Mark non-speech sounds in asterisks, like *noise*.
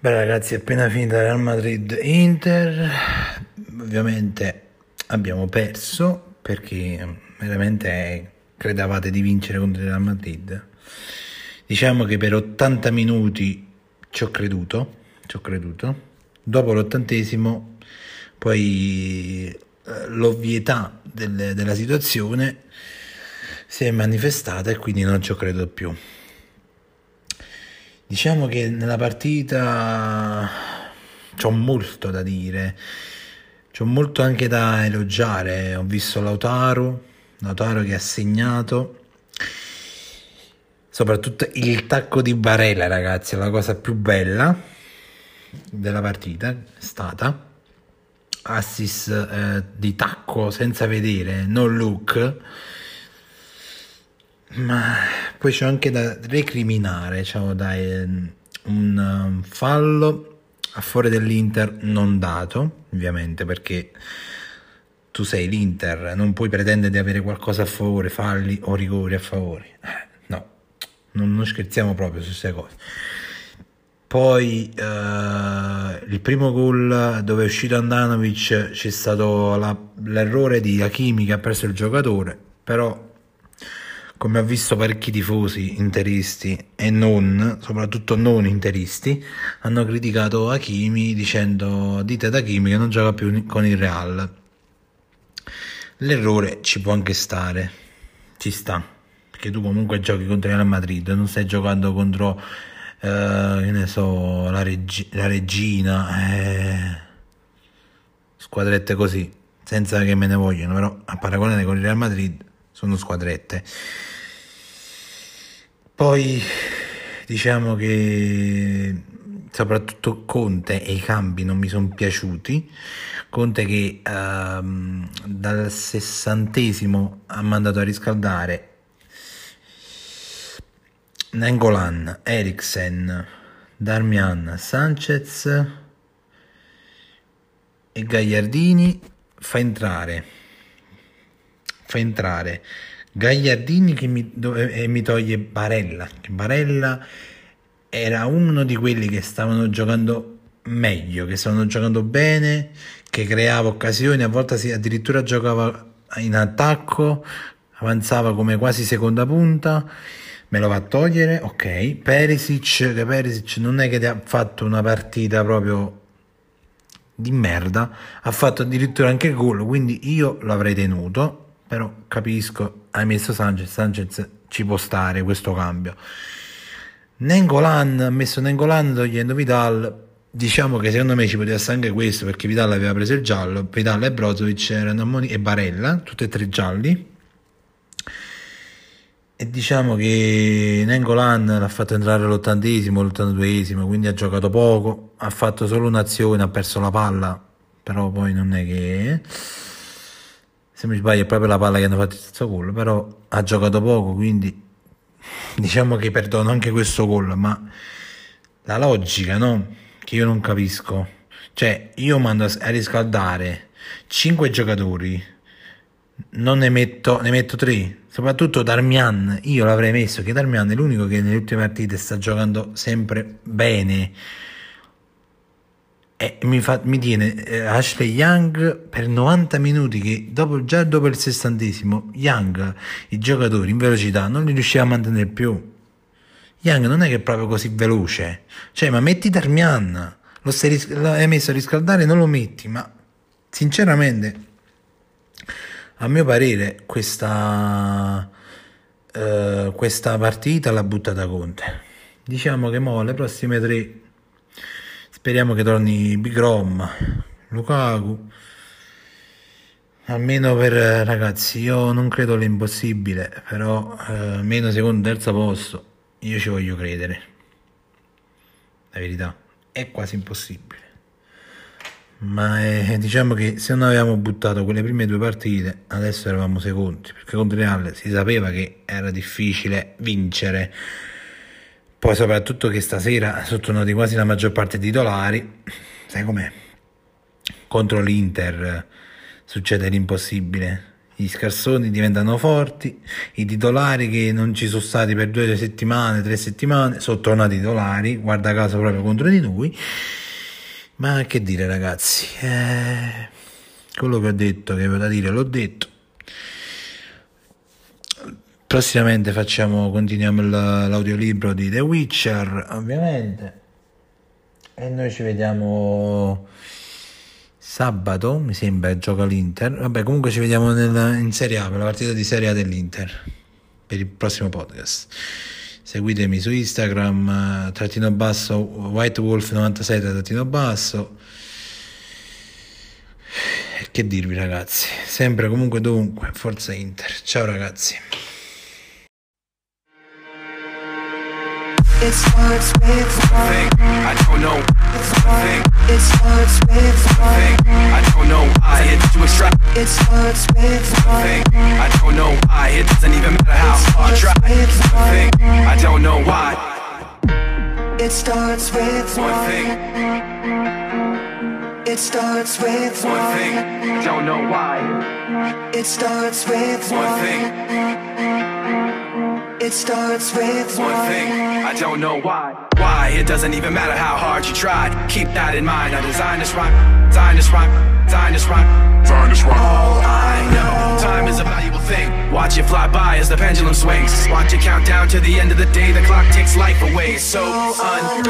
ragazzi, è appena finita Real Madrid Inter. Ovviamente abbiamo perso perché veramente credevate di vincere contro il Real Madrid. Diciamo che per 80 minuti ci ho creduto, ci ho creduto. Dopo l'ottantesimo, poi eh, l'ovvietà del, della situazione si è manifestata e quindi non ci ho creduto più. Diciamo che nella partita c'ho molto da dire, c'ho molto anche da elogiare. Ho visto Lautaro, Lautaro che ha segnato, soprattutto il tacco di Barella, ragazzi, è la cosa più bella della partita è stata. Assist eh, di tacco senza vedere, no look ma poi c'è anche da recriminare, cioè da un um, fallo a fuori dell'Inter non dato, ovviamente, perché tu sei l'Inter, non puoi pretendere di avere qualcosa a favore, falli o rigori a favore. Eh, no, non, non, scherziamo proprio su queste cose. Poi eh, il primo gol dove è uscito Andanovic c'è stato la, l'errore di Hakimi che ha preso il giocatore, però come ha visto parecchi tifosi interisti e non, soprattutto non interisti, hanno criticato Hakimi dicendo dite ad Hakimi che non gioca più con il Real. L'errore ci può anche stare, ci sta, perché tu comunque giochi contro il Real Madrid, non stai giocando contro, eh, che ne so, la, reg- la regina, eh, squadrette così, senza che me ne vogliono, però a paragone con il Real Madrid sono squadrette. Poi diciamo che soprattutto Conte e i cambi non mi sono piaciuti. Conte che ehm, dal sessantesimo ha mandato a riscaldare Nengolan, Eriksen, Darmian, Sanchez e Gagliardini fa entrare fa entrare Gagliardini che mi, e mi toglie Barella, che Barella era uno di quelli che stavano giocando meglio, che stavano giocando bene, che creava occasioni, a volte si, addirittura giocava in attacco, avanzava come quasi seconda punta, me lo va a togliere, ok. Perisic, che Perisic non è che ha fatto una partita proprio di merda, ha fatto addirittura anche il gol, quindi io l'avrei tenuto, però capisco, hai messo Sanchez, Sanchez ci può stare questo cambio. Nengolan, ha messo Nengolan togliendo Vidal, diciamo che secondo me ci poteva essere anche questo perché Vidal aveva preso il giallo, Vidal e Brozovic erano ammoni- e Barella, tutti e tre gialli. E diciamo che Nengolan l'ha fatto entrare all'ottantesimo, all'ottantaduesimo, quindi ha giocato poco, ha fatto solo un'azione, ha perso la palla, però poi non è che se mi sbaglio è proprio la palla che hanno fatto il terzo gol, però ha giocato poco, quindi *laughs* diciamo che perdono anche questo gol, ma la logica, no? Che io non capisco. Cioè, io mando a riscaldare 5 giocatori, non ne metto, ne metto 3, soprattutto Darmian, io l'avrei messo che Darmian è l'unico che nelle ultime partite sta giocando sempre bene e mi, fa, mi tiene eh, Ashley Young per 90 minuti che dopo, già dopo il sessantesimo Young i giocatori in velocità non li riusciva a mantenere più. Young non è che è proprio così veloce. Cioè ma metti Darmian lo stai, l'hai messo a riscaldare non lo metti ma sinceramente a mio parere questa uh, questa partita l'ha buttata Conte. Diciamo che mo le prossime tre Speriamo che torni Big Rom, Lukaku. Almeno per ragazzi, io non credo all'impossibile, però eh, meno secondo terzo posto, io ci voglio credere. La verità è quasi impossibile. Ma eh, diciamo che se non avevamo buttato quelle prime due partite, adesso eravamo secondi, perché contro Real si sapeva che era difficile vincere poi soprattutto che stasera sono tornati quasi la maggior parte dei titolari, sai com'è? Contro l'Inter succede l'impossibile. Gli scarsoni diventano forti, i titolari che non ci sono stati per due settimane, tre settimane, sono tornati titolari, guarda caso proprio contro di noi. Ma che dire ragazzi, eh, quello che ho detto, che avevo da dire, l'ho detto. Prossimamente facciamo, continuiamo l'audiolibro di The Witcher, ovviamente. E noi ci vediamo sabato, mi sembra, gioca l'Inter. Vabbè, comunque ci vediamo nel, in Serie A, per la partita di Serie A dell'Inter, per il prossimo podcast. Seguitemi su Instagram, trattino basso, whitewolf96 trattino basso. Che dirvi ragazzi, sempre comunque dovunque, forza Inter. Ciao ragazzi. It starts with one thing. I don't know. Thing. It starts with one Thing. I don't know. I hit to a strike. It starts with one Thing. I don't know. I it doesn't even matter how hard I try. Thing. I don't know why. It starts with One one thing. It starts with One one thing. Don't know why. It starts with One one thing. It starts with One thing. I don't know why. Why? It doesn't even matter how hard you try. Keep that in mind. I designed this rhyme. Designed this rhyme. Designed this rhyme. Designed this rhyme. All I know. Time is a valuable thing. Watch it fly by as the pendulum swings. Watch it count down to the end of the day. The clock takes life away. So unreal.